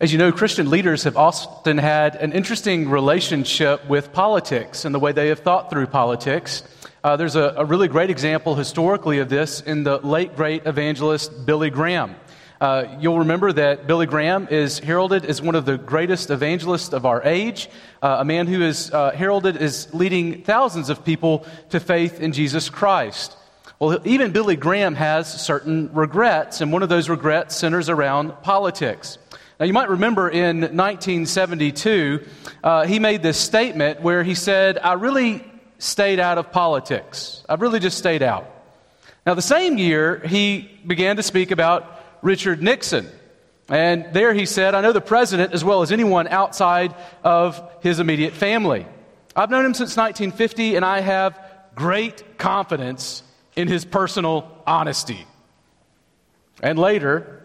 As you know, Christian leaders have often had an interesting relationship with politics and the way they have thought through politics. Uh, there's a, a, really great example historically of this in the late great evangelist Billy Graham. Uh, you'll remember that Billy Graham is heralded as one of the greatest evangelists of our age, uh, a man who is uh, heralded as leading thousands of people to faith in Jesus Christ. Well, even Billy Graham has certain regrets, and one of those regrets centers around politics. Now, you might remember in 1972, uh, he made this statement where he said, I really stayed out of politics. I've really just stayed out. Now, the same year, he began to speak about Richard Nixon. And there he said, I know the president as well as anyone outside of his immediate family. I've known him since 1950, and I have great confidence in his personal honesty. And later,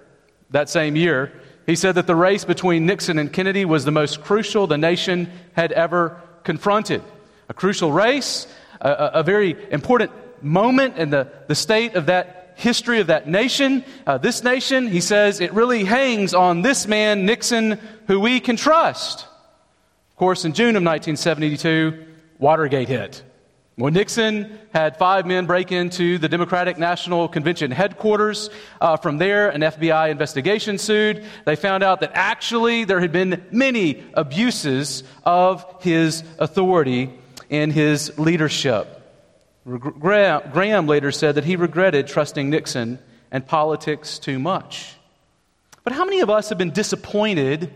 that same year, he said that the race between Nixon and Kennedy was the most crucial the nation had ever confronted. A crucial race, a, a very important moment in the, the state of that history of that nation. Uh, this nation, he says, it really hangs on this man, Nixon, who we can trust. Of course, in June of 1972, Watergate hit. When Nixon had five men break into the Democratic National Convention headquarters, uh, from there, an FBI investigation ensued. They found out that actually there had been many abuses of his authority and his leadership. Graham later said that he regretted trusting Nixon and politics too much. But how many of us have been disappointed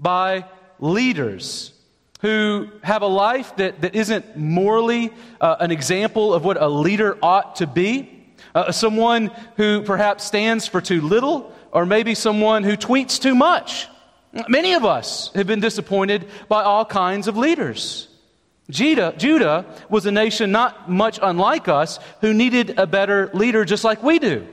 by leaders who have a life that, that isn't morally uh, an example of what a leader ought to be. Uh, someone who perhaps stands for too little, or maybe someone who tweets too much. Many of us have been disappointed by all kinds of leaders. Judah, Judah was a nation not much unlike us who needed a better leader just like we do.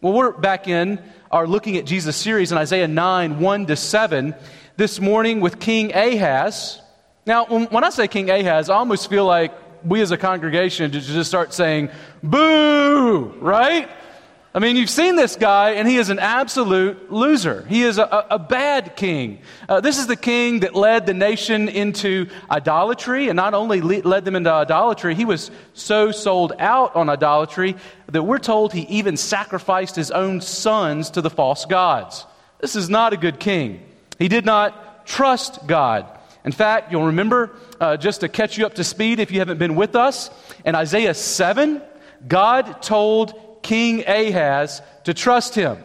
Well, we're back in our looking at Jesus series in Isaiah 9 1 to 7 this morning with King Ahaz. Now, when I say King Ahaz, I almost feel like we as a congregation just start saying, boo, right? I mean, you've seen this guy, and he is an absolute loser. He is a, a bad king. Uh, this is the king that led the nation into idolatry, and not only led them into idolatry, he was so sold out on idolatry that we're told he even sacrificed his own sons to the false gods. This is not a good king. He did not trust God. In fact, you'll remember, uh, just to catch you up to speed if you haven't been with us, in Isaiah 7, God told King Ahaz to trust him.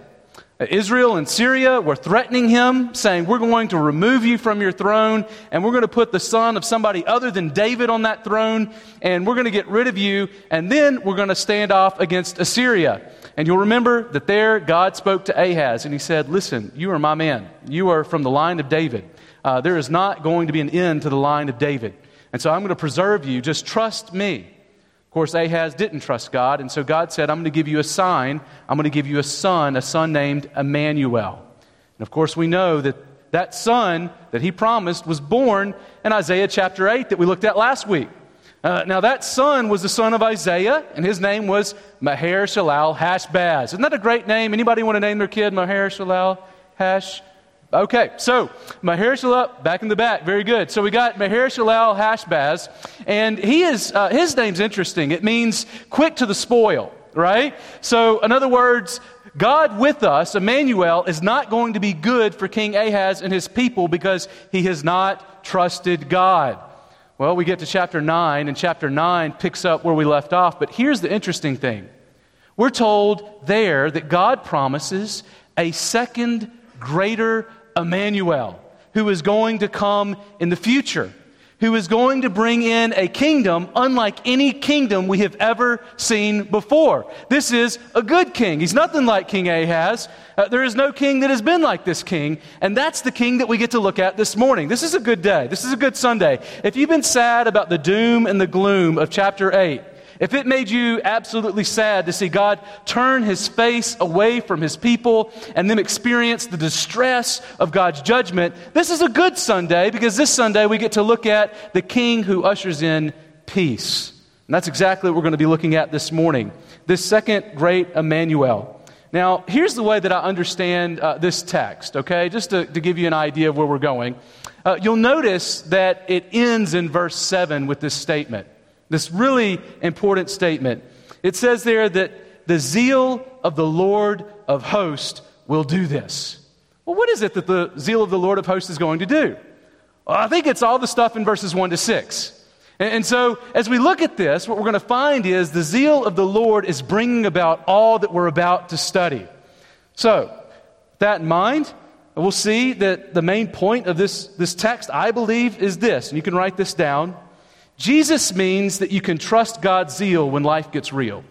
Israel and Syria were threatening him, saying, We're going to remove you from your throne, and we're going to put the son of somebody other than David on that throne, and we're going to get rid of you, and then we're going to stand off against Assyria. And you'll remember that there God spoke to Ahaz, and he said, Listen, you are my man. You are from the line of David uh, there is not going to be an end to the line of David. And so I'm going to preserve you. Just trust me. Of course, Ahaz didn't trust God, and so God said, I'm going to give you a sign. I'm going to give you a son, a son named Emmanuel. And of course, we know that that son that he promised was born in Isaiah chapter 8 that we looked at last week. Uh, now, that son was the son of Isaiah, and his name was Maher Shalal Hashbaz. Isn't that a great name? Anybody want to name their kid Maher Shalal Hash? Okay, so Maher Shalal, back in the back, very good. So we got Maher Shalal Hashbaz, and he is uh, his name's interesting. It means quick to the spoil, right? So in other words, God with us, Emmanuel, is not going to be good for King Ahaz and his people because he has not trusted God. Well, we get to chapter 9, and chapter 9 picks up where we left off, but here's the interesting thing. We're told there that God promises a second greater Emmanuel, who is going to come in the future, who is going to bring in a kingdom unlike any kingdom we have ever seen before. This is a good king. He's nothing like King Ahaz. Uh, there is no king that has been like this king, and that's the king that we get to look at this morning. This is a good day. This is a good Sunday. If you've been sad about the doom and the gloom of chapter 8, if it made you absolutely sad to see God turn his face away from his people and them experience the distress of God's judgment, this is a good Sunday because this Sunday we get to look at the king who ushers in peace. And that's exactly what we're going to be looking at this morning. This second great Emmanuel. Now, here's the way that I understand uh, this text, okay? Just to, to, give you an idea of where we're going. Uh, you'll notice that it ends in verse 7 with this statement, this really important statement. It says there that the zeal of the Lord of hosts will do this. Well, what is it that the zeal of the Lord of hosts is going to do? Well, I think it's all the stuff in verses 1 to 6. And so, as we look at this, what we're going to find is the zeal of the Lord is bringing about all that we're about to study. So, with that in mind, we'll see that the main point of this, this text, I believe, is this, and you can write this down. Jesus means that you can trust God's zeal when life gets real.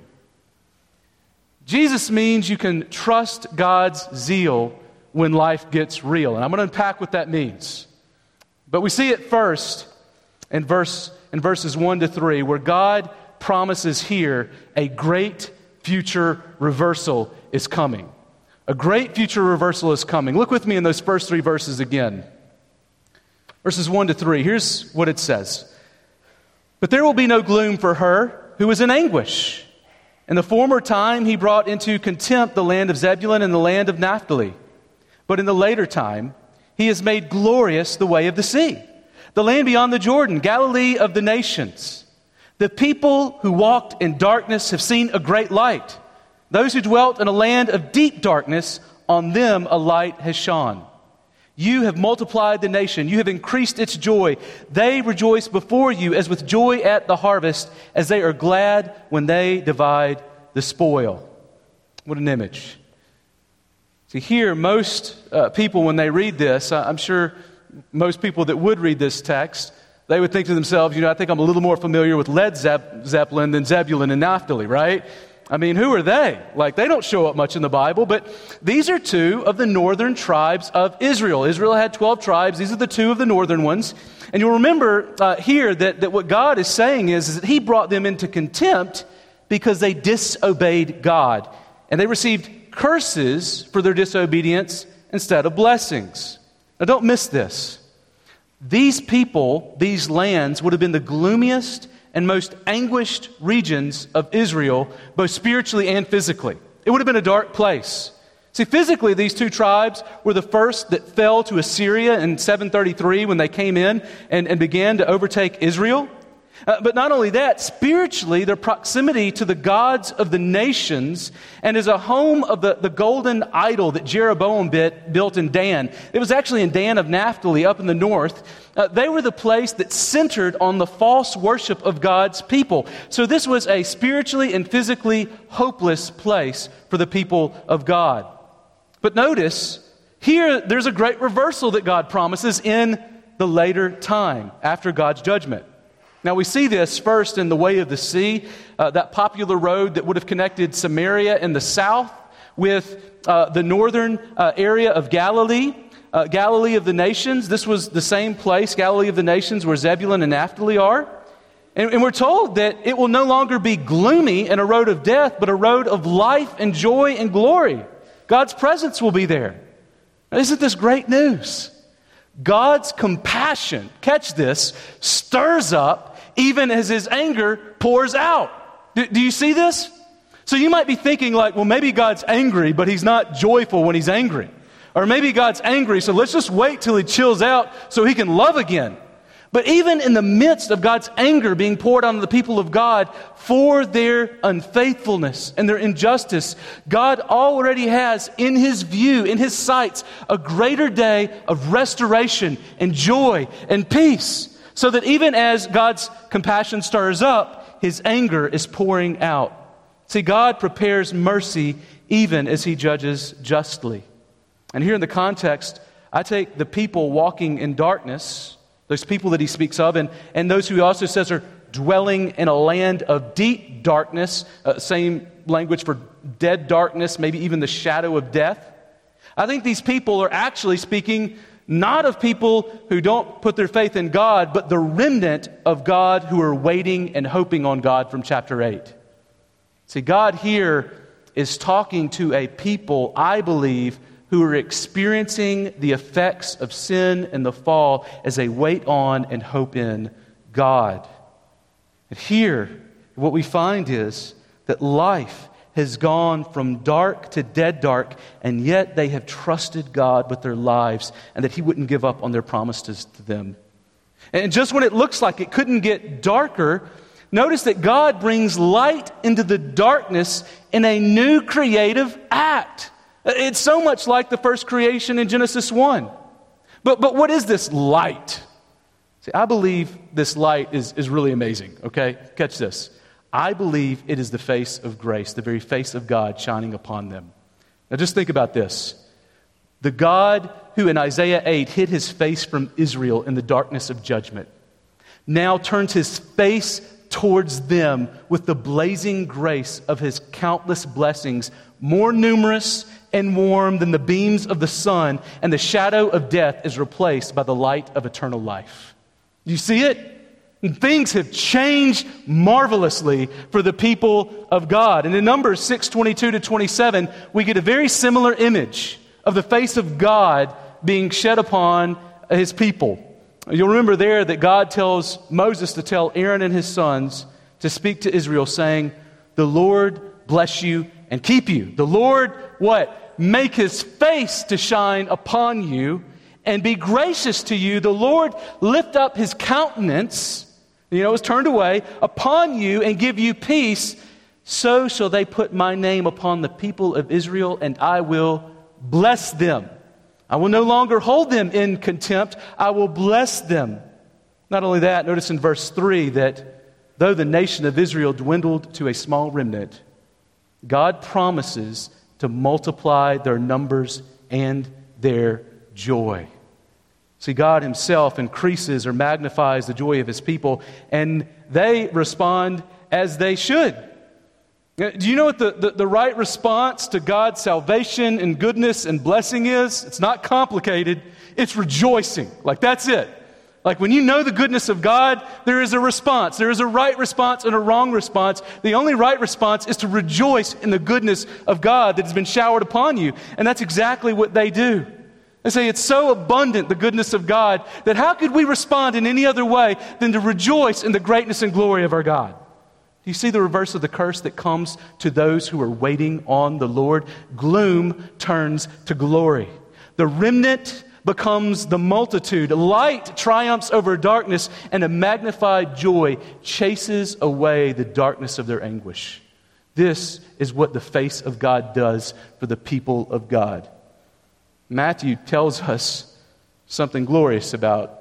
Jesus means you can trust God's zeal when life gets real. And I'm going to unpack what that means. But we see it first in verse in verses 1 to 3, where God promises here a great future reversal is coming. A great future reversal is coming. Look with me in those first three verses again. Verses 1 to 3. Here's what it says But there will be no gloom for her who is in anguish. In the former time, he brought into contempt the land of Zebulun and the land of Naphtali. But in the later time, he has made glorious the way of the sea the land beyond the Jordan, Galilee of the nations. The people who walked in darkness have seen a great light. Those who dwelt in a land of deep darkness, on them a light has shone. You have multiplied the nation. You have increased its joy. They rejoice before you as with joy at the harvest, as they are glad when they divide the spoil. What an image. See, here, most uh, people, when they read this, I'm sure most people that would read this text, they would think to themselves, you know, I think I'm a little more familiar with Led Zeppelin than Zebulun and Naphtali, right? I mean, who are they? Like, they don't show up much in the Bible, but these are two of the northern tribes of Israel. Israel had 12 tribes. These are the two of the northern ones. And you'll remember uh, here that, that what God is saying is, is that He brought them into contempt because they disobeyed God. And they received curses for their disobedience instead of blessings. Now, don't miss this. These people, these lands, would have been the gloomiest and most anguished regions of Israel, both spiritually and physically. It would have been a dark place. See, physically, these two tribes were the first that fell to Assyria in 733 when they came in and, and began to overtake Israel. Uh, but not only that, spiritually, their proximity to the gods of the nations and as a home of the, the golden idol that Jeroboam bit, built in Dan. It was actually in Dan of Naphtali up in the north. Uh, they were the place that centered on the false worship of God's people. So this was a spiritually and physically hopeless place for the people of God. But notice, here there's a great reversal that God promises in the later time after God's judgment. Now, we see this first in the Way of the Sea, uh, that popular road that would have connected Samaria in the south with uh, the northern uh, area of Galilee. Uh, Galilee of the nations. This was the same place, Galilee of the nations, where Zebulun and Naphtali are. And, and we're told that it will no longer be gloomy and a road of death, but a road of life and joy and glory. God's presence will be there. Now, isn't this great news? God's compassion, catch this, stirs up even as his anger pours out. Do, do, you see this? So you might be thinking, like, well, maybe God's angry, but he's not joyful when he's angry. Or maybe God's angry, so let's just wait till he chills out so he can love again. But even in the midst of God's anger being poured on the people of God for their unfaithfulness and their injustice, God already has in his view, in his sights, a greater day of restoration and joy and peace. So that even as God's compassion stirs up, his anger is pouring out. See, God prepares mercy even as he judges justly. And here in the context, I take the people walking in darkness, those people that he speaks of, and, and those who he also says are dwelling in a land of deep darkness, uh, same language for dead darkness, maybe even the shadow of death. I think these people are actually speaking not of people who don't put their faith in God, but the remnant of God who are waiting and hoping on God from chapter 8. See, God here is talking to a people, I believe, who are experiencing the effects of sin and the fall as they wait on and hope in God. And here, what we find is that life has gone from dark to dead dark, and yet they have trusted God with their lives and that He wouldn't give up on their promises to them. And just when it looks like it couldn't get darker, notice that God brings light into the darkness in a new creative act. It's so much like the first creation in Genesis 1. But, but what is this light? See, I believe this light is, is really amazing, okay? Catch this. I believe it is the face of grace, the very face of God shining upon them. Now just think about this. The God who in Isaiah 8 hid his face from Israel in the darkness of judgment now turns his face towards them with the blazing grace of his countless blessings, more numerous and warm than the beams of the sun, and the shadow of death is replaced by the light of eternal life. You see it? Things have changed marvelously for the people of God. And in Numbers 6 22 to 27, we get a very similar image of the face of God being shed upon his people. You'll remember there that God tells Moses to tell Aaron and his sons to speak to Israel, saying, The Lord bless you and keep you. The Lord, what? Make his face to shine upon you and be gracious to you. The Lord lift up his countenance you know, was turned away upon you and give you peace. So shall they put my name upon the people of Israel, and I will bless them. I will no longer hold them in contempt. I will bless them. Not only that, notice in verse 3 that though the nation of Israel dwindled to a small remnant, God promises to multiply their numbers and their joy. See, God Himself increases or magnifies the joy of His people, and they respond as they should. Uh, do you know what the, the, the, right response to God's salvation and goodness and blessing is? It's not complicated, it's rejoicing. Like, that's it. Like, when you know the goodness of God, there is a response. There is a right response and a wrong response. The only right response is to rejoice in the goodness of God that has been showered upon you. And that's exactly what they do. They say it's so abundant, the goodness of God, that how could we respond in any other way than to rejoice in the greatness and glory of our God? Do you see the reverse of the curse that comes to those who are waiting on the Lord? Gloom turns to glory. The remnant becomes the multitude. Light triumphs over darkness, and a magnified joy chases away the darkness of their anguish. This is what the face of God does for the people of God. Matthew tells us something glorious about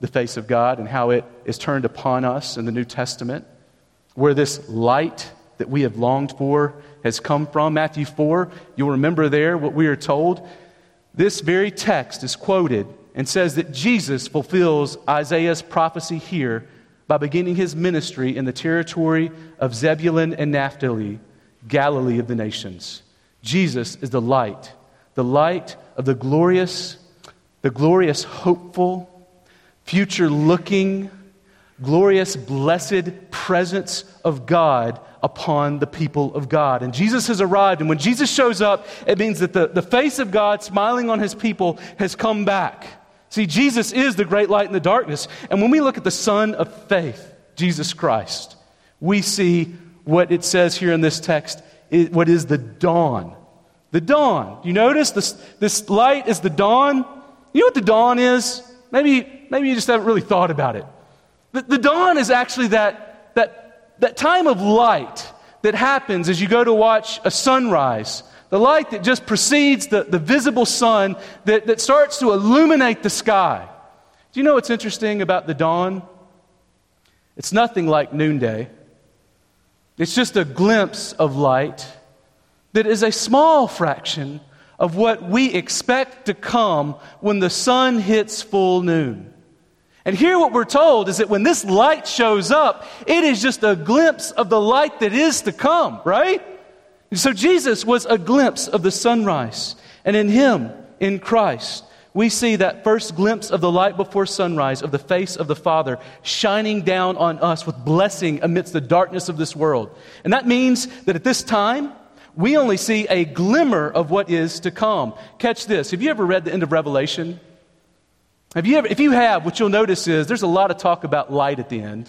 the face of God and how it is turned upon us in the New Testament, where this light that we have longed for has come from. Matthew 4, you'll remember there what we are told. This very text is quoted and says that Jesus fulfills Isaiah's prophecy here by beginning his ministry in the territory of Zebulun and Naphtali, Galilee of the nations. Jesus is the light, the light of the glorious, the glorious, hopeful, future looking, glorious, blessed presence of God upon the people of God. And Jesus has arrived, and when Jesus shows up, it means that the, the face of God smiling on his people has come back. See, Jesus is the great light in the darkness. And when we look at the Son of faith, Jesus Christ, we see what it says here in this text, what is the dawn the dawn. You notice this, this light is the dawn? You know what the dawn is? Maybe, maybe you just haven't really thought about it. The, the dawn is actually that, that, that time of light that happens as you go to watch a sunrise. The light that just precedes the, the visible sun that, that starts to illuminate the sky. Do you know what's interesting about the dawn? It's nothing like noonday. It's just a glimpse of light that is a small fraction of what we expect to come when the sun hits full noon. And here, what we're told is that when this light shows up, it is just a glimpse of the light that is to come, right? So, Jesus was a glimpse of the sunrise. And in Him, in Christ, we see that first glimpse of the light before sunrise of the face of the Father shining down on us with blessing amidst the darkness of this world. And that means that at this time, we only see a glimmer of what is to come. Catch this. Have you ever read the end of Revelation? Have you ever, if you have, what you'll notice is there's a lot of talk about light at the end.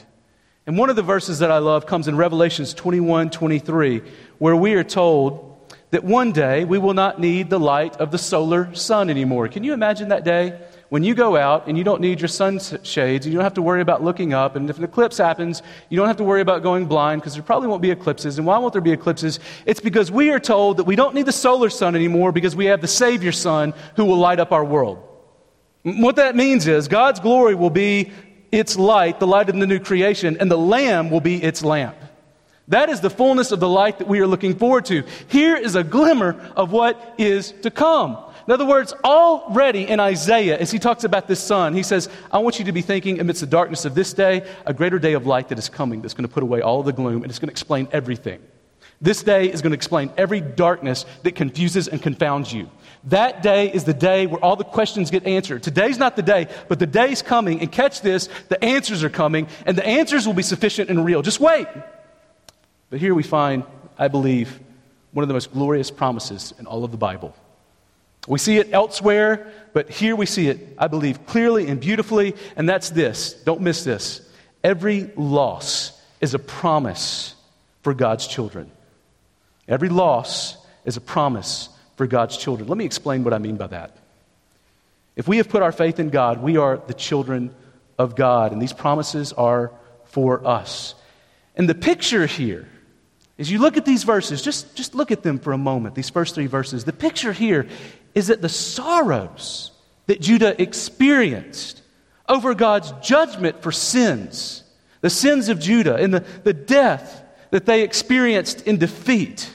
And one of the verses that I love comes in Revelations 21 23, where we are told that one day we will not need the light of the solar sun anymore. Can you imagine that day? When you go out and you don't need your sunshades and you don't have to worry about looking up, and if an eclipse happens, you don't have to worry about going blind because there probably won't be eclipses. And why won't there be eclipses? It's because we are told that we don't need the solar sun anymore because we have the Savior Sun who will light up our world. What that means is God's glory will be its light, the light of the new creation, and the Lamb will be its lamp. That is the fullness of the light that we are looking forward to. Here is a glimmer of what is to come. In other words, already in Isaiah, as he talks about this sun, he says, I want you to be thinking amidst the darkness of this day, a greater day of light that is coming that's going to put away all the gloom and it's going to explain everything. This day is going to explain every darkness that confuses and confounds you. That day is the day where all the questions get answered. Today's not the day, but the day's coming. And catch this the answers are coming, and the answers will be sufficient and real. Just wait. But here we find, I believe, one of the most glorious promises in all of the Bible. We see it elsewhere, but here we see it, I believe, clearly and beautifully, and that's this. Don't miss this. Every loss is a promise for God's children. Every loss is a promise for God's children. Let me explain what I mean by that. If we have put our faith in God, we are the children of God, and these promises are for us. And the picture here, as you look at these verses, just, just look at them for a moment, these first three verses. The picture here is that the sorrows that Judah experienced over God's judgment for sins, the sins of Judah, and the, the death that they experienced in defeat.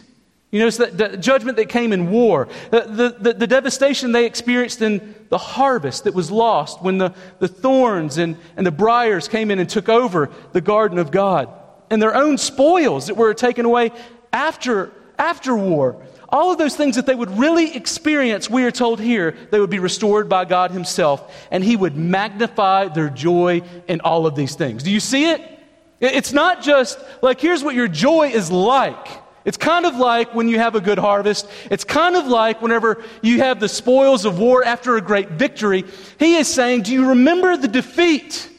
You notice that the judgment that came in war, the, the, the, devastation they experienced in the harvest that was lost when the, the thorns and, and the briars came in and took over the garden of God, and their own spoils that were taken away after, after war. All of those things that they would really experience, we are told here, they would be restored by God Himself, and He would magnify their joy in all of these things. Do you see it? It's not just like, here's what your joy is like. It's kind of like when you have a good harvest. It's kind of like whenever you have the spoils of war after a great victory. He is saying, Do you remember the defeat?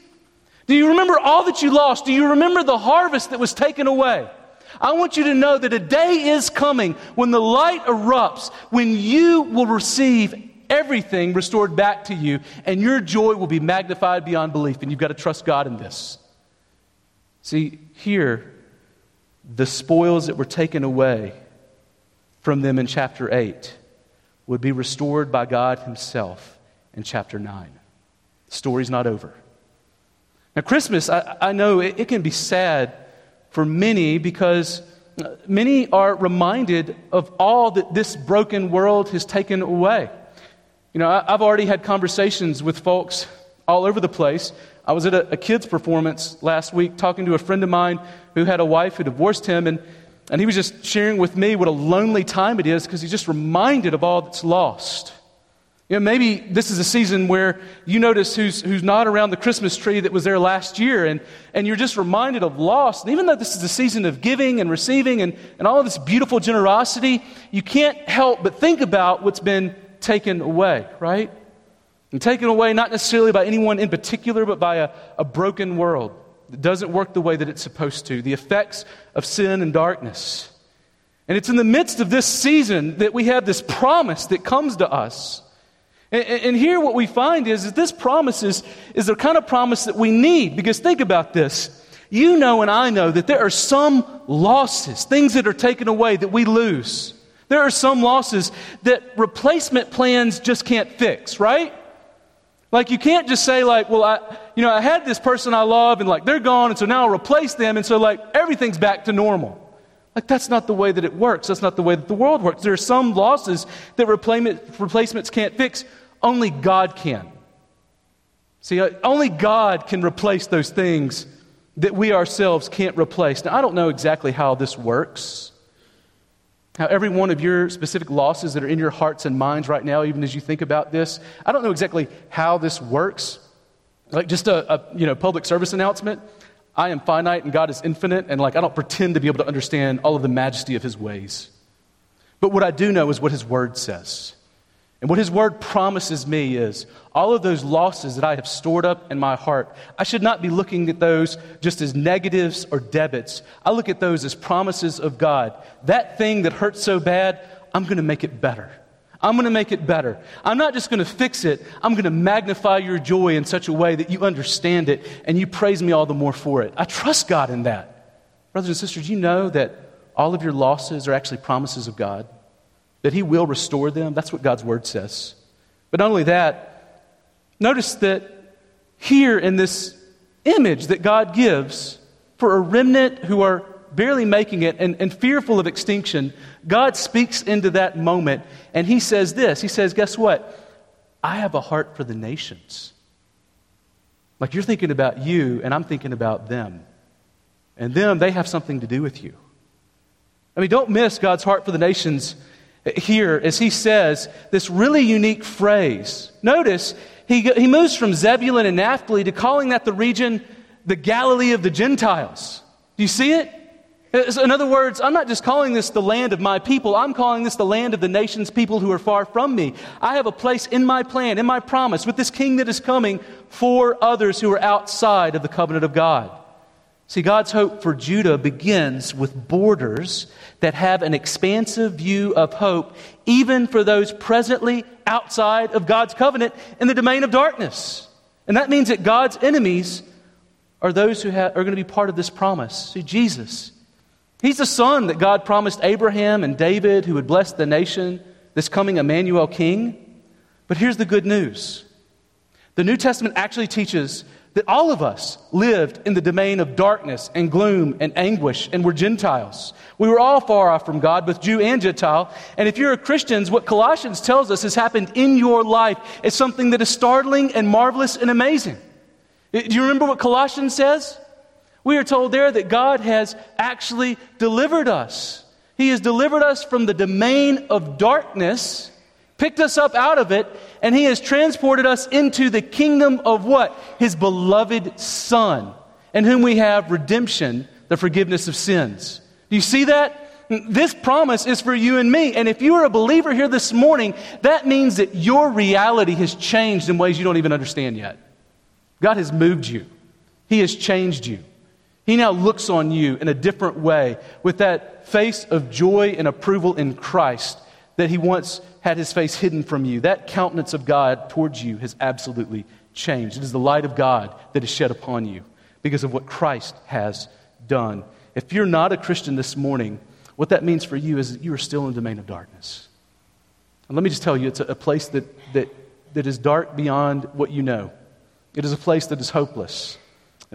Do you remember all that you lost? Do you remember the harvest that was taken away? I want you to know that a day is coming when the light erupts, when you will receive everything restored back to you, and your joy will be magnified beyond belief. And you've got to trust God in this. See, here, the spoils that were taken away from them in chapter 8 would be restored by God Himself in chapter 9. The story's not over. Now, Christmas, I, I know it, it can be sad for many because uh, many are reminded of all that this broken world has taken away. You know, I've already had conversations with folks all over the place. I was at a, a kids' performance last week talking to a friend of mine who had a wife who divorced him, and, and he was just sharing with me what a lonely time it is because he's just reminded of all that's lost. You know, maybe this is a season where you notice who's, who's not around the Christmas tree that was there last year, and, and you're just reminded of loss. And even though this is a season of giving and receiving and, and all of this beautiful generosity, you can't help but think about what's been taken away, right? And taken away not necessarily by anyone in particular, but by a, a broken world that doesn't work the way that it's supposed to, the effects of sin and darkness. And it's in the midst of this season that we have this promise that comes to us and, here, what we find is that this promise is, is the kind of promise that we need. Because think about this. You know, and I know that there are some losses, things that are taken away that we lose. There are some losses that replacement plans just can't fix, right? Like you can't just say like, well, I, you know, I had this person I love and like they're gone and so now I'll replace them and so like everything's back to normal. Like, that's not the way that it works. That's not the way that the world works. There are some losses that replacements can't fix. Only God can. See, uh, only God can replace those things that we ourselves can't replace. Now, I don't know exactly how this works. How every one of your specific losses that are in your hearts and minds right now, even as you think about this, I don't know exactly how this works. Like just a, a you know, public service announcement. I am finite and God is infinite, and like I don't pretend to be able to understand all of the majesty of his ways. But what I do know is what his word says. And what his word promises me is all of those losses that I have stored up in my heart, I should not be looking at those just as negatives or debits. I look at those as promises of God. That thing that hurts so bad, I'm going to make it better. I'm going to make it better. I'm not just going to fix it, I'm going to magnify your joy in such a way that you understand it and you praise me all the more for it. I trust God in that. Brothers and sisters, you know that all of your losses are actually promises of God, that He will restore them. That's what God's Word says. But not only that, notice that here in this image that God gives for a remnant who are barely making it and, and fearful of extinction, God speaks into that moment and He says this He says, Guess what? I have a heart for the nations. Like you're thinking about you, and I'm thinking about them. And them, they have something to do with you. I mean, don't miss God's heart for the nations here as he says this really unique phrase. Notice he, he moves from Zebulun and Naphtali to calling that the region the Galilee of the Gentiles. Do you see it? Uh, in other words, I'm not just calling this the land of my people, I'm calling this the land of the nation's people who are far from me. I have a place in my plan, in my promise, with this king that is coming for others who are outside of the covenant of God. See, God's hope for Judah begins with borders that have an expansive view of hope, even for those presently outside of God's covenant in the domain of darkness. And that means that God's enemies are those who have, are going to be part of this promise. See, Jesus, He's the son that God promised Abraham and David, who would bless the nation, this coming Emmanuel king. But here's the good news the New Testament actually teaches that all of us lived in the domain of darkness and gloom and anguish and were Gentiles. We were all far off from God, both Jew and Gentile. And if you're a Christian, what Colossians tells us has happened in your life is something that is startling and marvelous and amazing. Do you remember what Colossians says? We are told there that God has actually delivered us. He has delivered us from the domain of darkness picked us up out of it, and He has transported us into the kingdom of what? His beloved Son, in whom we have redemption, the forgiveness of sins. Do you see that? This promise is for you and me. And if you are a believer here this morning, that means that your reality has changed in ways you don't even understand yet. God has moved you, He has changed you. He now looks on you in a different way with that face of joy and approval in Christ that he once had his face hidden from you. That countenance of God towards you has absolutely changed. It is the light of God that is shed upon you because of what Christ has done. If you're not a Christian this morning, what that means for you is that you are still in the domain of darkness. And let me just tell you, it's a, a place that, that, that is dark beyond what you know. It is a place that is hopeless.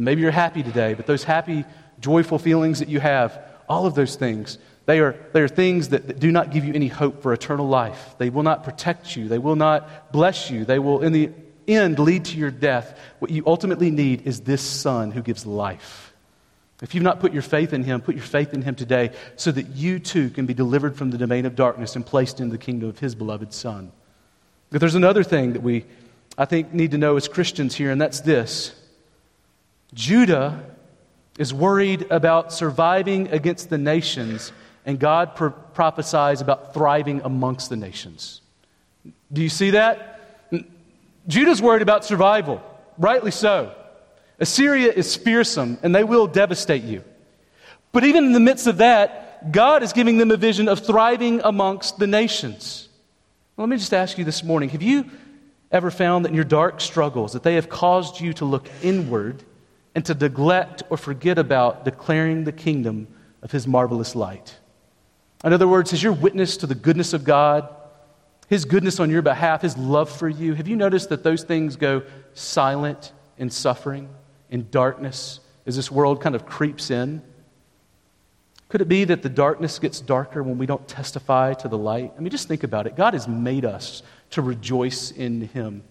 And maybe you're happy today, but those happy, joyful feelings that you have, all of those things, they are, they are things that, that, do not give you any hope for eternal life. They will not protect you. They will not bless you. They will, in the end, lead to your death. What you ultimately need is this Son who gives life. If you've not put your faith in Him, put your faith in Him today so that you too can be delivered from the domain of darkness and placed into the kingdom of His beloved Son. But there's another thing that we, I think, need to know as Christians here, and that's this Judah is worried about surviving against the nations and God pro- prophesies about thriving amongst the nations. Do you see that? Judah's worried about survival, rightly so. Assyria is fearsome, and they will devastate you. But even in the midst of that, God is giving them a vision of thriving amongst the nations. Well, let me just ask you this morning have you ever found that in your dark struggles that they have caused you to look inward and to neglect or forget about declaring the kingdom of his marvelous light? In other words, has your witness to the goodness of God, His goodness on your behalf, His love for you, have you noticed that those things go silent in suffering, in darkness, as this world kind of creeps in? Could it be that the darkness gets darker when we don't testify to the light? I mean, just think about it. God has made us to rejoice in Him.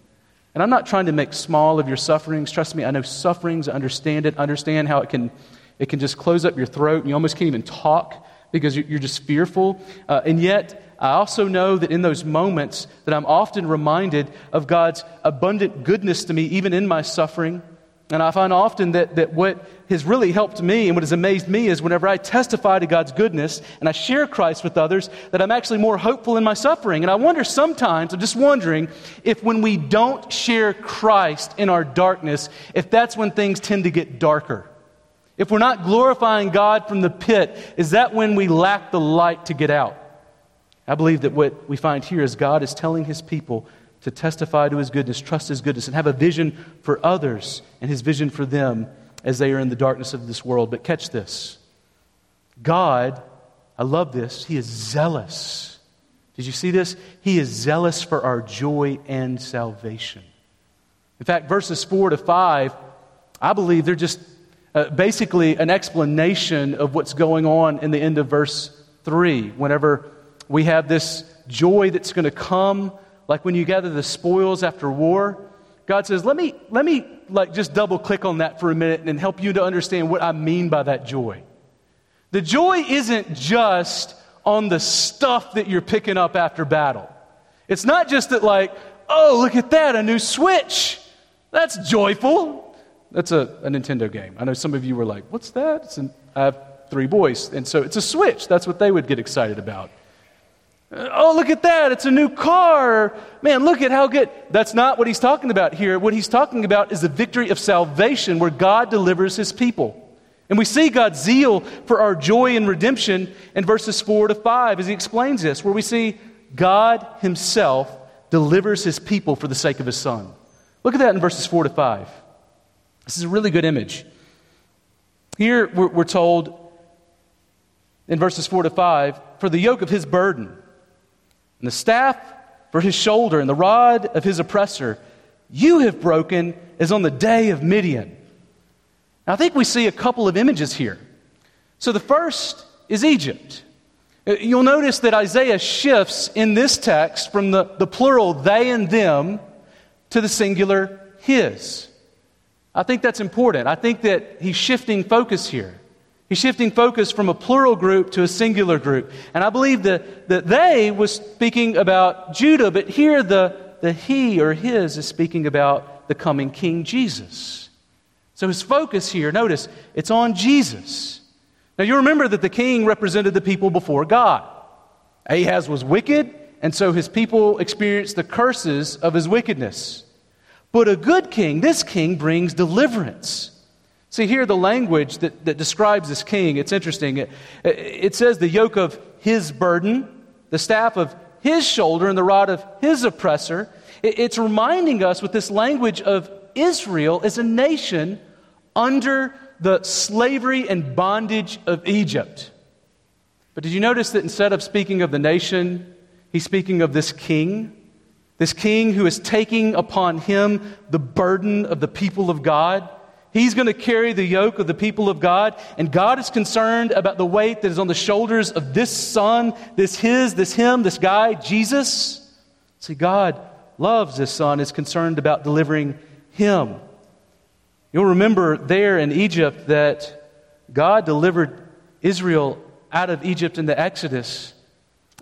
And I'm not trying to make small of your sufferings. Trust me, I know sufferings, I understand it, understand how it can, it can just close up your throat and you almost can't even talk because you're just fearful. Uh, and yet, I also know that in those moments that I'm often reminded of God's abundant goodness to me, even in my suffering. And I find often that, that what has really helped me and what has amazed me is whenever I testify to God's goodness and I share Christ with others, that I'm actually more hopeful in my suffering. And I wonder sometimes, I'm just wondering, if when we don't share Christ in our darkness, if that's when things tend to get darker. If we're not glorifying God from the pit, is that when we lack the light to get out? I believe that what we find here is God is telling his people to testify to his goodness, trust his goodness, and have a vision for others and his vision for them as they are in the darkness of this world. But catch this God, I love this, he is zealous. Did you see this? He is zealous for our joy and salvation. In fact, verses 4 to 5, I believe they're just uh, basically an explanation of what's going on in the end of verse 3. Whenever we have this joy that's going to come like when you gather the spoils after war, God says, let me, let me like just double click on that for a minute and help you to understand what I mean by that joy. The joy isn't just on the stuff that you're picking up after battle. It's not just that like, oh, look at that, a new Switch. That's joyful. That's a, a Nintendo game. I know some of you were like, what's that? An, I have three boys, and so it's a Switch. That's what they would get excited about. Oh, look at that. It's a new car. Man, look at how good. That's not what he's talking about here. What he's talking about is the victory of salvation where God delivers his people. And we see God's zeal for our joy and redemption in verses 4 to 5 as he explains this, where we see God himself delivers his people for the sake of his son. Look at that in verses 4 to 5. This is a really good image. Here we're, told in verses 4 to 5 for the yoke of his burden and the staff for his shoulder, and the rod of his oppressor, you have broken as on the day of Midian. Now, I think we see a couple of images here. So the first is Egypt. Uh, you'll notice that Isaiah shifts in this text from the, the plural they and them to the singular his. I think that's important. I think that he's shifting focus here. He's shifting focus from a plural group to a singular group. And I believe that, that they was speaking about Judah, but here the, the he or his is speaking about the coming King Jesus. So his focus here, notice, it's on Jesus. Now you remember that the king represented the people before God. Ahaz was wicked, and so his people experienced the curses of his wickedness. But a good king, this king brings deliverance. See, here the language that, that describes this king, it's interesting. It, it says the yoke of his burden, the staff of his shoulder, and the rod of his oppressor. It, it's reminding us with this language of Israel as a nation under the slavery and bondage of Egypt. But did you notice that instead of speaking of the nation, he's speaking of this king? This king who is taking upon him the burden of the people of God. He's going to carry the yoke of the people of God, and God is concerned about the weight that is on the shoulders of this son, this his, this him, this guy, Jesus. See, God loves this son, is concerned about delivering him. You'll remember there in Egypt that God delivered Israel out of Egypt in the Exodus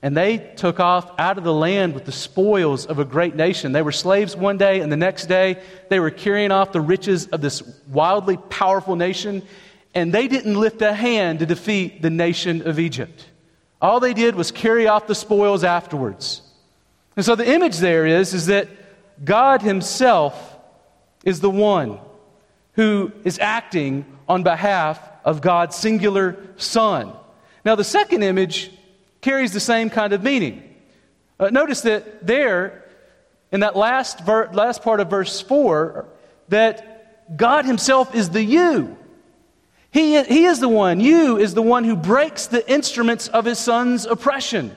and they took off out of the land with the spoils of a great nation. They were slaves one day, and the next day they were carrying off the riches of this wildly powerful nation. And they didn't lift a hand to defeat the nation of Egypt. All they did was carry off the spoils afterwards. And so the image there is, is that God Himself is the one who is acting on behalf of God's singular Son. Now, the second image carries the same kind of meaning. Uh, notice that there, in that last, ver- last part of verse 4, that God Himself is the you. He, he is the one, you is the one who breaks the instruments of His Son's oppression.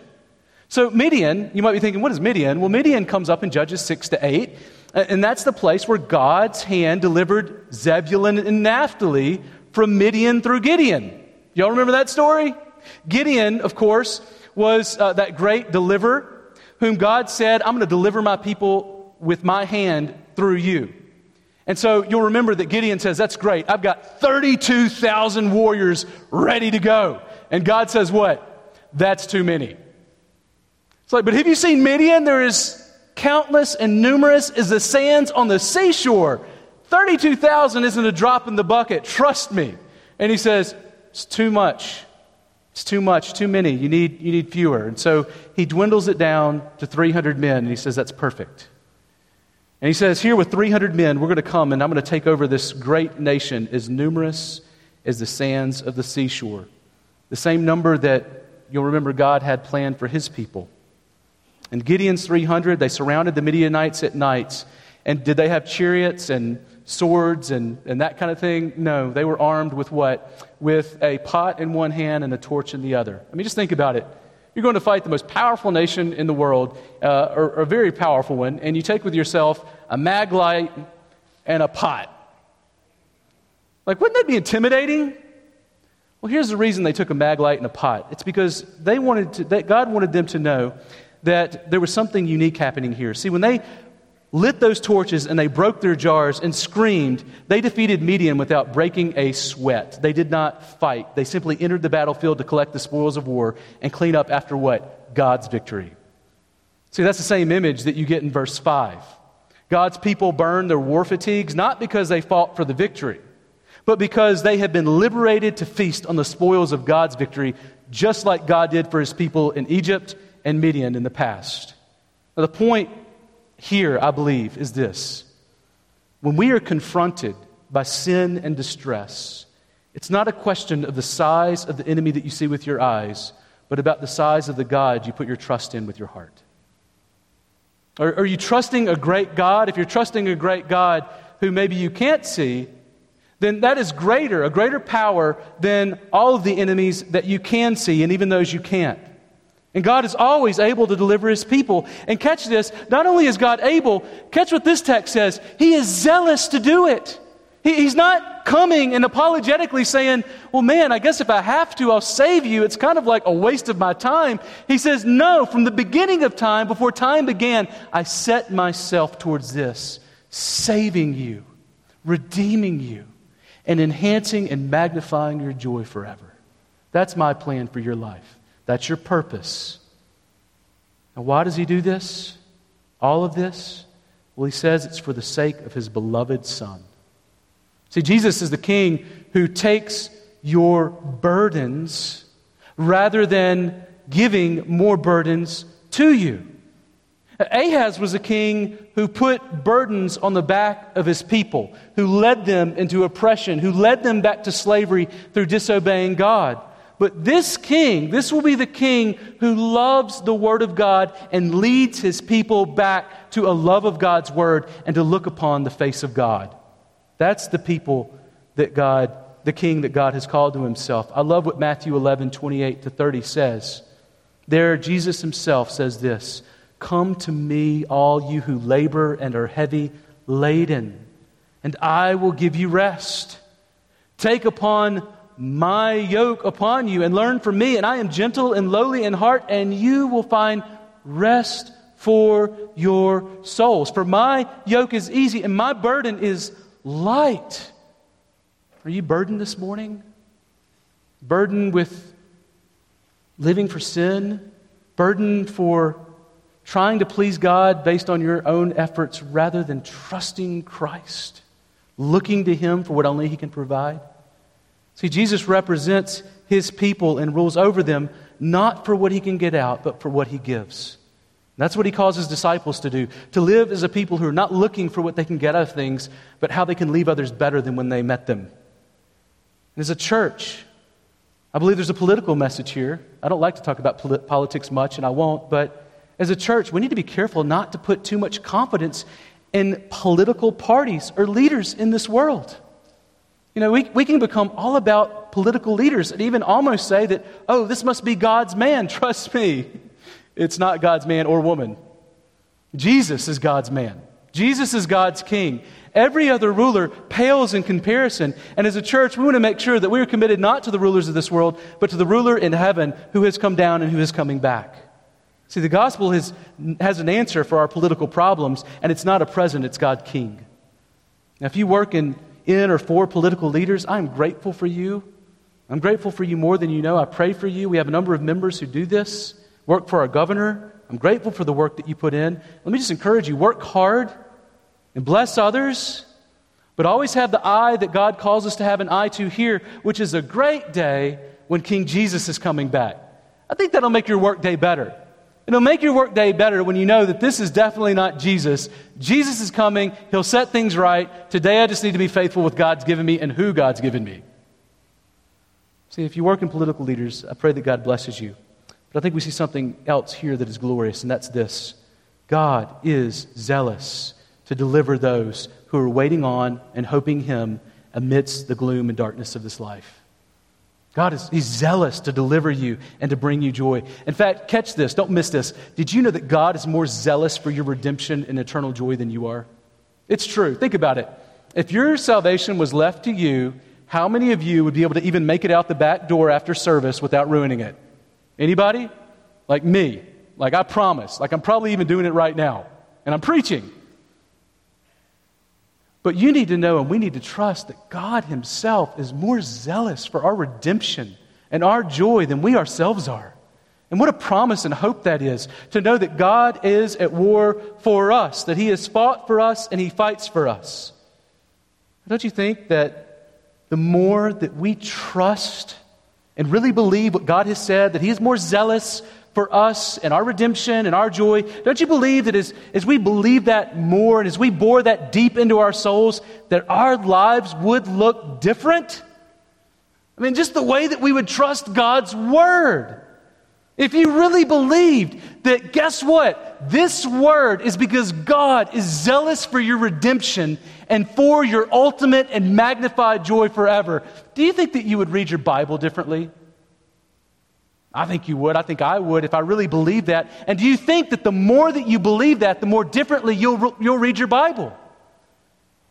So, Midian, you might be thinking, what is Midian? Well, Midian comes up in Judges 6 to 8, and that's the place where God's hand delivered Zebulun and Naphtali from Midian through Gideon. Y'all remember that story? Gideon, of course, was uh, that great deliverer whom God said, I'm going to deliver my people with my hand through you. And so you'll remember that Gideon says, That's great. I've got 32,000 warriors ready to go. And God says, What? That's too many. It's like, but have you seen Midian? There is countless and numerous as the sands on the seashore. 32,000 isn't a drop in the bucket. Trust me. And he says, It's too much. It's too much, too many. You need, you need fewer. And so he dwindles it down to 300 men, and he says, That's perfect. And he says, Here with 300 men, we're going to come and I'm going to take over this great nation as numerous as the sands of the seashore. The same number that you'll remember God had planned for his people. And Gideon's 300, they surrounded the Midianites at nights. And did they have chariots and swords and, and that kind of thing? No, they were armed with what? With a pot in one hand and a torch in the other. I mean, just think about it. You're going to fight the most powerful nation in the world, uh, or, or a very powerful one, and you take with yourself a mag light and a pot. Like, wouldn't that be intimidating? Well, here's the reason they took a mag light and a pot. It's because they wanted to, God wanted them to know that there was something unique happening here. See, when they lit those torches and they broke their jars and screamed, they defeated Midian without breaking a sweat. They did not fight. They simply entered the battlefield to collect the spoils of war and clean up after what? God's victory. See, that's the same image that you get in verse 5. God's people burned their war fatigues not because they fought for the victory, but because they have been liberated to feast on the spoils of God's victory, just like God did for his people in Egypt and Midian in the past. Now, the point here, I believe, is this. When we are confronted by sin and distress, it's not a question of the size of the enemy that you see with your eyes, but about the size of the God you put your trust in with your heart. Are, are you trusting a great God? If you're trusting a great God who maybe you can't see, then that is greater, a greater power than all of the enemies that you can see and even those you can't. And God is always able to deliver his people. And catch this, not only is God able, catch what this text says, he is zealous to do it. He, he's not coming and apologetically saying, Well, man, I guess if I have to, I'll save you. It's kind of like a waste of my time. He says, No, from the beginning of time, before time began, I set myself towards this, saving you, redeeming you, and enhancing and magnifying your joy forever. That's my plan for your life. That's your purpose. Now, why does he do this? All of this? Well, he says it's for the sake of his beloved Son. See, Jesus is the King who takes your burdens rather than giving more burdens to you. Ahaz was a king who put burdens on the back of his people, who led them into oppression, who led them back to slavery through disobeying God. But this king, this will be the king who loves the word of God and leads his people back to a love of God's word and to look upon the face of God. That's the people that God, the king that God has called to himself. I love what Matthew 11, 28 to 30 says. There, Jesus himself says this Come to me, all you who labor and are heavy laden, and I will give you rest. Take upon my yoke upon you and learn from me, and I am gentle and lowly in heart, and you will find rest for your souls. For my yoke is easy and my burden is light. Are you burdened this morning? Burdened with living for sin? Burdened for trying to please God based on your own efforts rather than trusting Christ, looking to Him for what only He can provide? See, Jesus represents his people and rules over them not for what he can get out, but for what he gives. That's what he calls his disciples to do to live as a people who are not looking for what they can get out of things, but how they can leave others better than when they met them. And as a church, I believe there's a political message here. I don't like to talk about polit- politics much, and I won't, but as a church, we need to be careful not to put too much confidence in political parties or leaders in this world. You know, we, we can become all about political leaders and even almost say that, oh, this must be God's man. Trust me. It's not God's man or woman. Jesus is God's man. Jesus is God's king. Every other ruler pales in comparison. And as a church, we want to make sure that we are committed not to the rulers of this world, but to the ruler in heaven who has come down and who is coming back. See, the gospel has, has an answer for our political problems, and it's not a president, it's God King. Now, if you work in in or for political leaders, I'm grateful for you. I'm grateful for you more than you know. I pray for you. We have a number of members who do this, work for our governor. I'm grateful for the work that you put in. Let me just encourage you work hard and bless others, but always have the eye that God calls us to have an eye to here, which is a great day when King Jesus is coming back. I think that'll make your workday better. It'll make your workday better when you know that this is definitely not Jesus. Jesus is coming. He'll set things right. Today I just need to be faithful with God's given me and who God's given me. See, if you work in political leaders, I pray that God blesses you. But I think we see something else here that is glorious, and that's this God is zealous to deliver those who are waiting on and hoping Him amidst the gloom and darkness of this life. God is he's zealous to deliver you and to bring you joy. In fact, catch this, don't miss this. Did you know that God is more zealous for your redemption and eternal joy than you are? It's true. Think about it. If your salvation was left to you, how many of you would be able to even make it out the back door after service without ruining it? Anybody? Like me. Like I promise. Like I'm probably even doing it right now. And I'm preaching. But you need to know and we need to trust that God Himself is more zealous for our redemption and our joy than we ourselves are. And what a promise and hope that is to know that God is at war for us, that He has fought for us and He fights for us. Don't you think that the more that we trust and really believe what God has said, that He is more zealous for us and our redemption and our joy. Don't you believe that as, as we believe that more and as we bore that deep into our souls, that our lives would look different? I mean, just the way that we would trust God's Word. If you really believed that, guess what? This Word is because God is zealous for your redemption and for your ultimate and magnified joy forever. Do you think that you would read your Bible differently? I think you would. I think I would if I really believed that. And do you think that the more that you believe that, the more differently you'll, you'll read your Bible?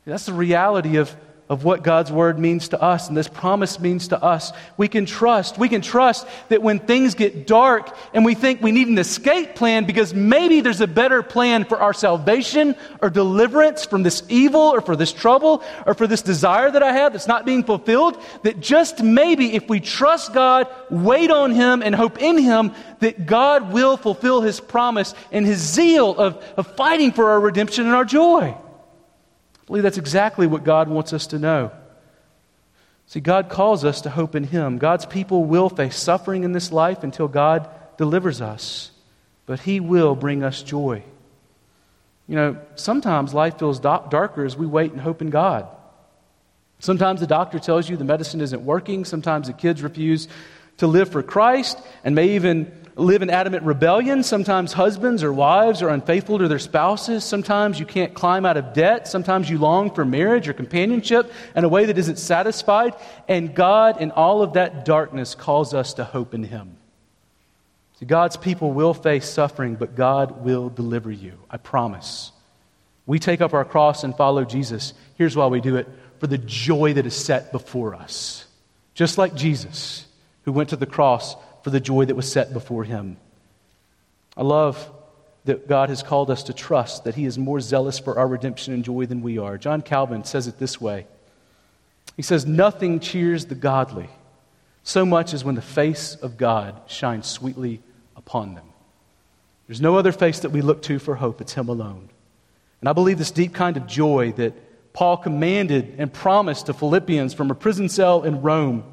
That's the reality of of what God's word means to us and this promise means to us. We can trust. We can trust that when things get dark and we think we need an escape plan because maybe there's a better plan for our salvation or deliverance from this evil or for this trouble or for this desire that I have that's not being fulfilled, that just maybe if we trust God, wait on Him, and hope in Him, that God will fulfill His promise and His zeal of, of fighting for our redemption and our joy believe that's exactly what God wants us to know. See, God calls us to hope in Him. God's people will face suffering in this life until God delivers us, but He will bring us joy. You know, sometimes life feels darker as we wait and hope in God. Sometimes the doctor tells you the medicine isn't working. Sometimes the kids refuse to live for Christ and may even live in adamant rebellion. Sometimes husbands or wives are unfaithful to their spouses. Sometimes you can't climb out of debt. Sometimes you long for marriage or companionship in a way that isn't satisfied. And God, in all of that darkness, calls us to hope in Him. See, God's people will face suffering, but God will deliver you. I promise. We take up our cross and follow Jesus. Here's why we do it for the joy that is set before us. Just like Jesus, who went to the cross for the joy that was set before him. I love that God has called us to trust that He is more zealous for our redemption and joy than we are. John Calvin says it this way He says, Nothing cheers the godly so much as when the face of God shines sweetly upon them. There's no other face that we look to for hope, it's Him alone. And I believe this deep kind of joy that Paul commanded and promised to Philippians from a prison cell in Rome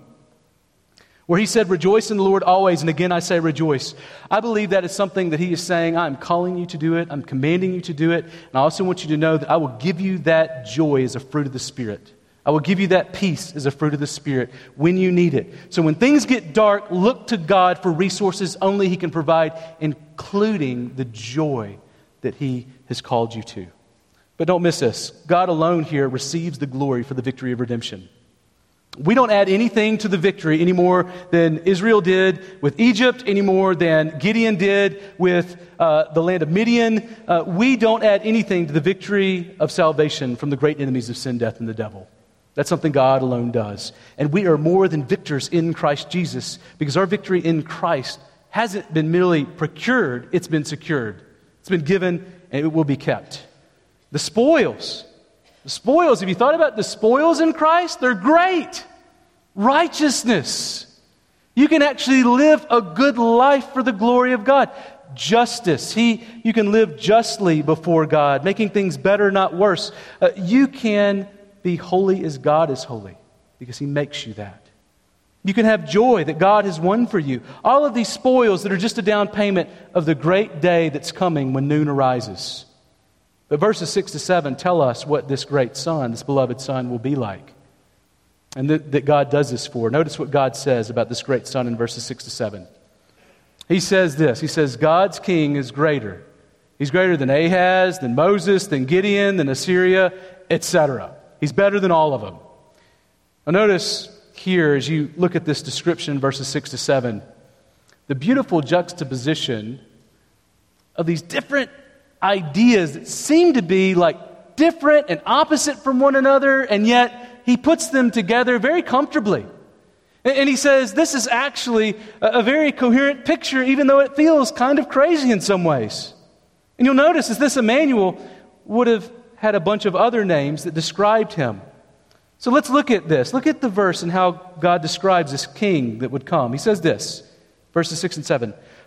where he said, Rejoice in the Lord always, and again I say rejoice. I believe that is something that he is saying, I'm calling you to do it, I'm commanding you to do it, and I also want you to know that I will give you that joy as a fruit of the Spirit. I will give you that peace as a fruit of the Spirit when you need it. So when things get dark, look to God for resources only He can provide, including the joy that He has called you to. But don't miss this God alone here receives the glory for the victory of redemption. We don't add anything to the victory any more than Israel did with Egypt, any more than Gideon did with uh, the land of Midian. Uh, we don't add anything to the victory of salvation from the great enemies of sin, death, and the devil. That's something God alone does. And we are more than victors in Christ Jesus because our victory in Christ hasn't been merely procured, it's been secured. It's been given and it will be kept. The spoils the spoils, have you thought about the spoils in Christ? They're great. Righteousness. You can actually live a good life for the glory of God. Justice. He, you can live justly before God, making things better, not worse. Uh, you can be holy as God is holy because he makes you that. You can have joy that God has won for you. All of these spoils that are just a down payment of the great day that's coming when noon arises. But verses 6 to 7 tell us what this great son, this beloved son, will be like. And that, that God does this for. Notice what God says about this great son in verses 6 to 7. He says this He says, God's king is greater. He's greater than Ahaz, than Moses, than Gideon, than Assyria, etc. He's better than all of them. Now, notice here as you look at this description, verses 6 to 7, the beautiful juxtaposition of these different ideas that seem to be like different and opposite from one another, and yet he puts them together very comfortably. And he says this is actually a very coherent picture, even though it feels kind of crazy in some ways. And you'll notice as this Emmanuel would have had a bunch of other names that described him. So let's look at this. Look at the verse and how God describes this king that would come. He says this, verses 6 and 7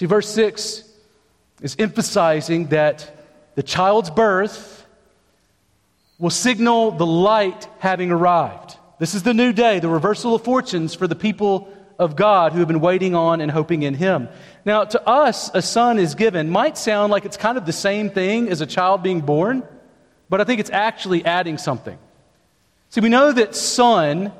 See, verse 6 is emphasizing that the child's birth will signal the light having arrived. This is the new day, the reversal of fortunes for the people of God who have been waiting on and hoping in Him. Now, to us, a son is given might sound like it's kind of the same thing as a child being born, but I think it's actually adding something. See, we know that son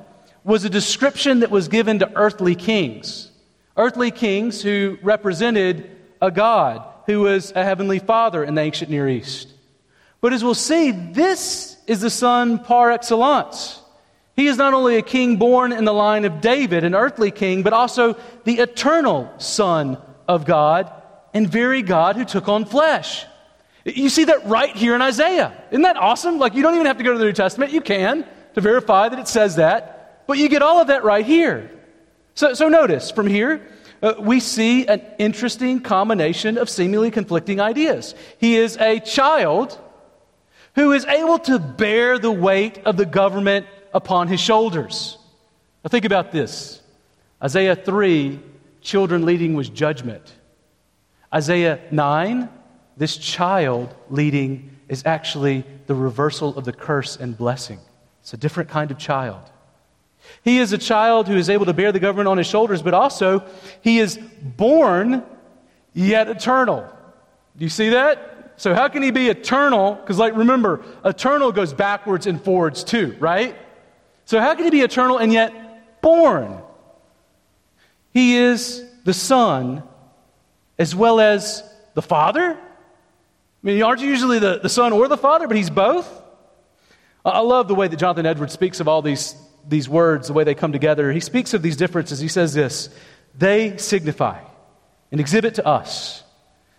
was a description that was given to earthly kings. Earthly kings who represented a God who was a heavenly father in the ancient Near East. But as we'll see, this is the son par excellence. He is not only a king born in the line of David, an earthly king, but also the eternal Son of God and very God who took on flesh. You see that right here in Isaiah. Isn't that awesome? Like, you don't even have to go to the New Testament. You can to verify that it says that. But you get all of that right here. So, so notice from here, uh, we see an interesting combination of seemingly conflicting ideas. He is a child who is able to bear the weight of the government upon his shoulders. Now, think about this Isaiah 3, children leading was judgment. Isaiah 9, this child leading is actually the reversal of the curse and blessing. It's a different kind of child. He is a child who is able to bear the government on his shoulders, but also he is born yet eternal. Do you see that? So, how can he be eternal? Because, like, remember, eternal goes backwards and forwards too, right? So, how can he be eternal and yet born? He is the Son as well as the Father. I mean, aren't you usually the, the Son or the Father, but he's both? I love the way that Jonathan Edwards speaks of all these, these words, the way they come together. He speaks of these differences. He says this They signify and exhibit to us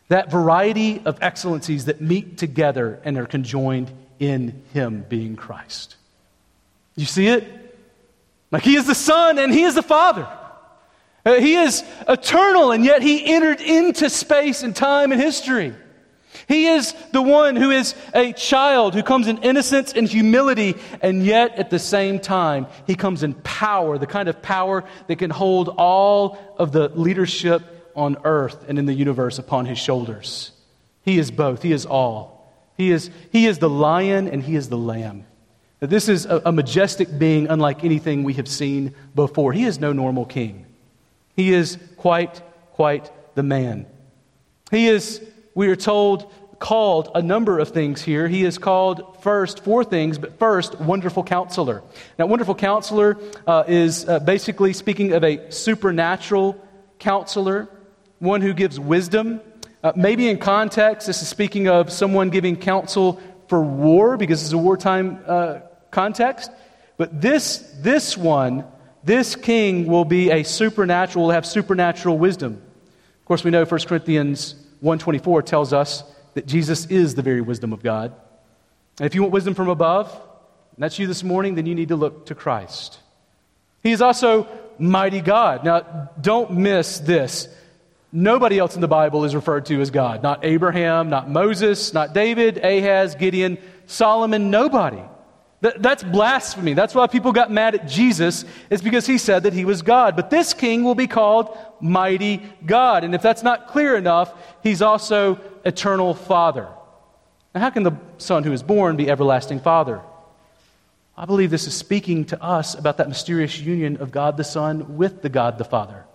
that variety of excellencies that meet together and are conjoined in Him being Christ. You see it? Like He is the Son and He is the Father. Uh, he is eternal, and yet He entered into space and time and history. He is the one who is a child who comes in innocence and humility, and yet at the same time, he comes in power, the kind of power that can hold all of the leadership on earth and in the universe upon his shoulders. He is both, he is all. He is, he is the lion and he is the lamb. This is a, a majestic being unlike anything we have seen before. He is no normal king. He is quite, quite the man. He is we are told, called a number of things here. He is called first, four things, but first, Wonderful Counselor. Now, Wonderful Counselor uh, is uh, basically speaking of a supernatural counselor, one who gives wisdom. Uh, maybe in context, this is speaking of someone giving counsel for war because it's a wartime uh, context. But this, this one, this king will be a supernatural, will have supernatural wisdom. Of course, we know 1 Corinthians 124 tells us that Jesus is the very wisdom of God. And if you want wisdom from above, and that's you this morning, then you need to look to Christ. He is also mighty God. Now, don't miss this. Nobody else in the Bible is referred to as God. Not Abraham, not Moses, not David, Ahaz, Gideon, Solomon, nobody. That's blasphemy. That's why people got mad at Jesus, is because he said that he was God. But this king will be called Mighty God. And if that's not clear enough, he's also Eternal Father. Now, how can the Son who is born be Everlasting Father? I believe this is speaking to us about that mysterious union of God the Son with the God the Father,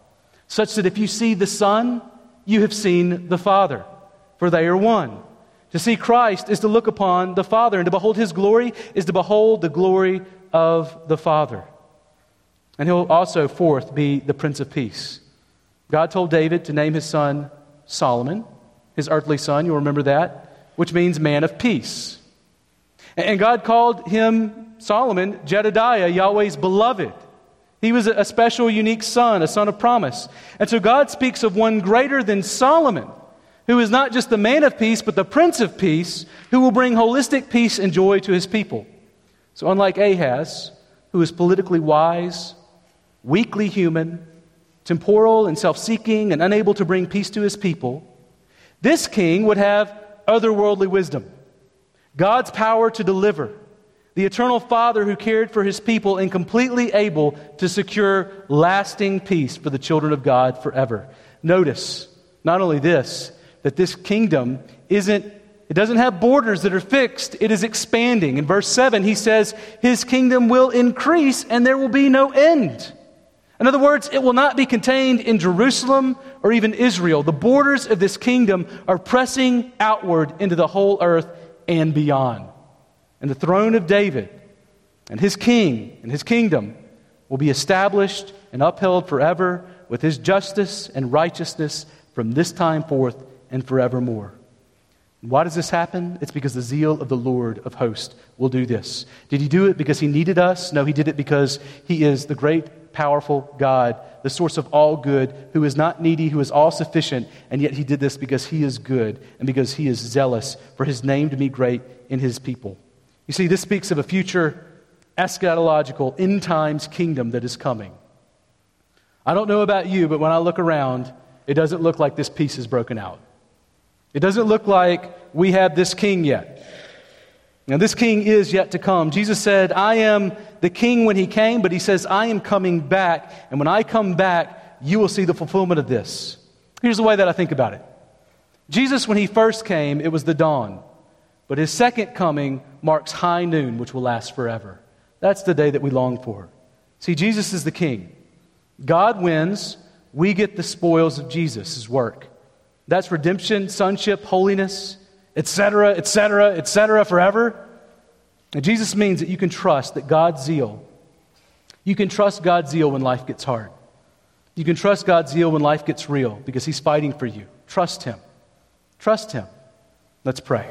such that if you see the Son, you have seen the Father, for they are one. To see Christ is to look upon the Father, and to behold his glory is to behold the glory of the Father. And he'll also, fourth, be the Prince of Peace. God told David to name his son Solomon, his earthly son, you'll remember that, which means man of peace. And God called him Solomon, Jedediah, Yahweh's beloved. He was a special, unique son, a son of promise. And so God speaks of one greater than Solomon, who is not just the man of peace, but the prince of peace, who will bring holistic peace and joy to his people. So, unlike Ahaz, who is politically wise, weakly human, temporal and self seeking, and unable to bring peace to his people, this king would have otherworldly wisdom, God's power to deliver the eternal Father who cared for his people and completely able to secure lasting peace for the children of God forever. Notice, not only this, that this kingdom isn't it doesn't have borders that are fixed, it is expanding. In verse 7, he says, His kingdom will increase and there will be no end. In other words, it will not be contained in Jerusalem or even Israel. The borders of this kingdom are pressing outward into the whole earth and beyond. And the throne of David and his king and his kingdom will be established and upheld forever with his justice and righteousness from this time forth and forevermore. Why does this happen? It's because the zeal of the Lord of hosts will do this. Did he do it because he needed us? No, he did it because he is the great, powerful God, the source of all good, who is not needy, who is all sufficient, and yet he did this because he is good and because he is zealous for his name to be great in his people. You see, this speaks of a future eschatological, end times kingdom that is coming. I don't know about you, but when I look around, it doesn't look like this peace is broken out. It doesn't look like we have this king yet. Now, this king is yet to come. Jesus said, I am the king when he came, but he says, I am coming back. And when I come back, you will see the fulfillment of this. Here's the way that I think about it Jesus, when he first came, it was the dawn. But his second coming marks high noon, which will last forever. That's the day that we long for. See, Jesus is the king. God wins, we get the spoils of Jesus' work. That's redemption, sonship, holiness, etc., etc., etc., forever. And Jesus means that you can trust that God's zeal, you can trust God's zeal when life gets hard. You can trust God's zeal when life gets real because He's fighting for you. Trust Him. Trust Him. Let's pray.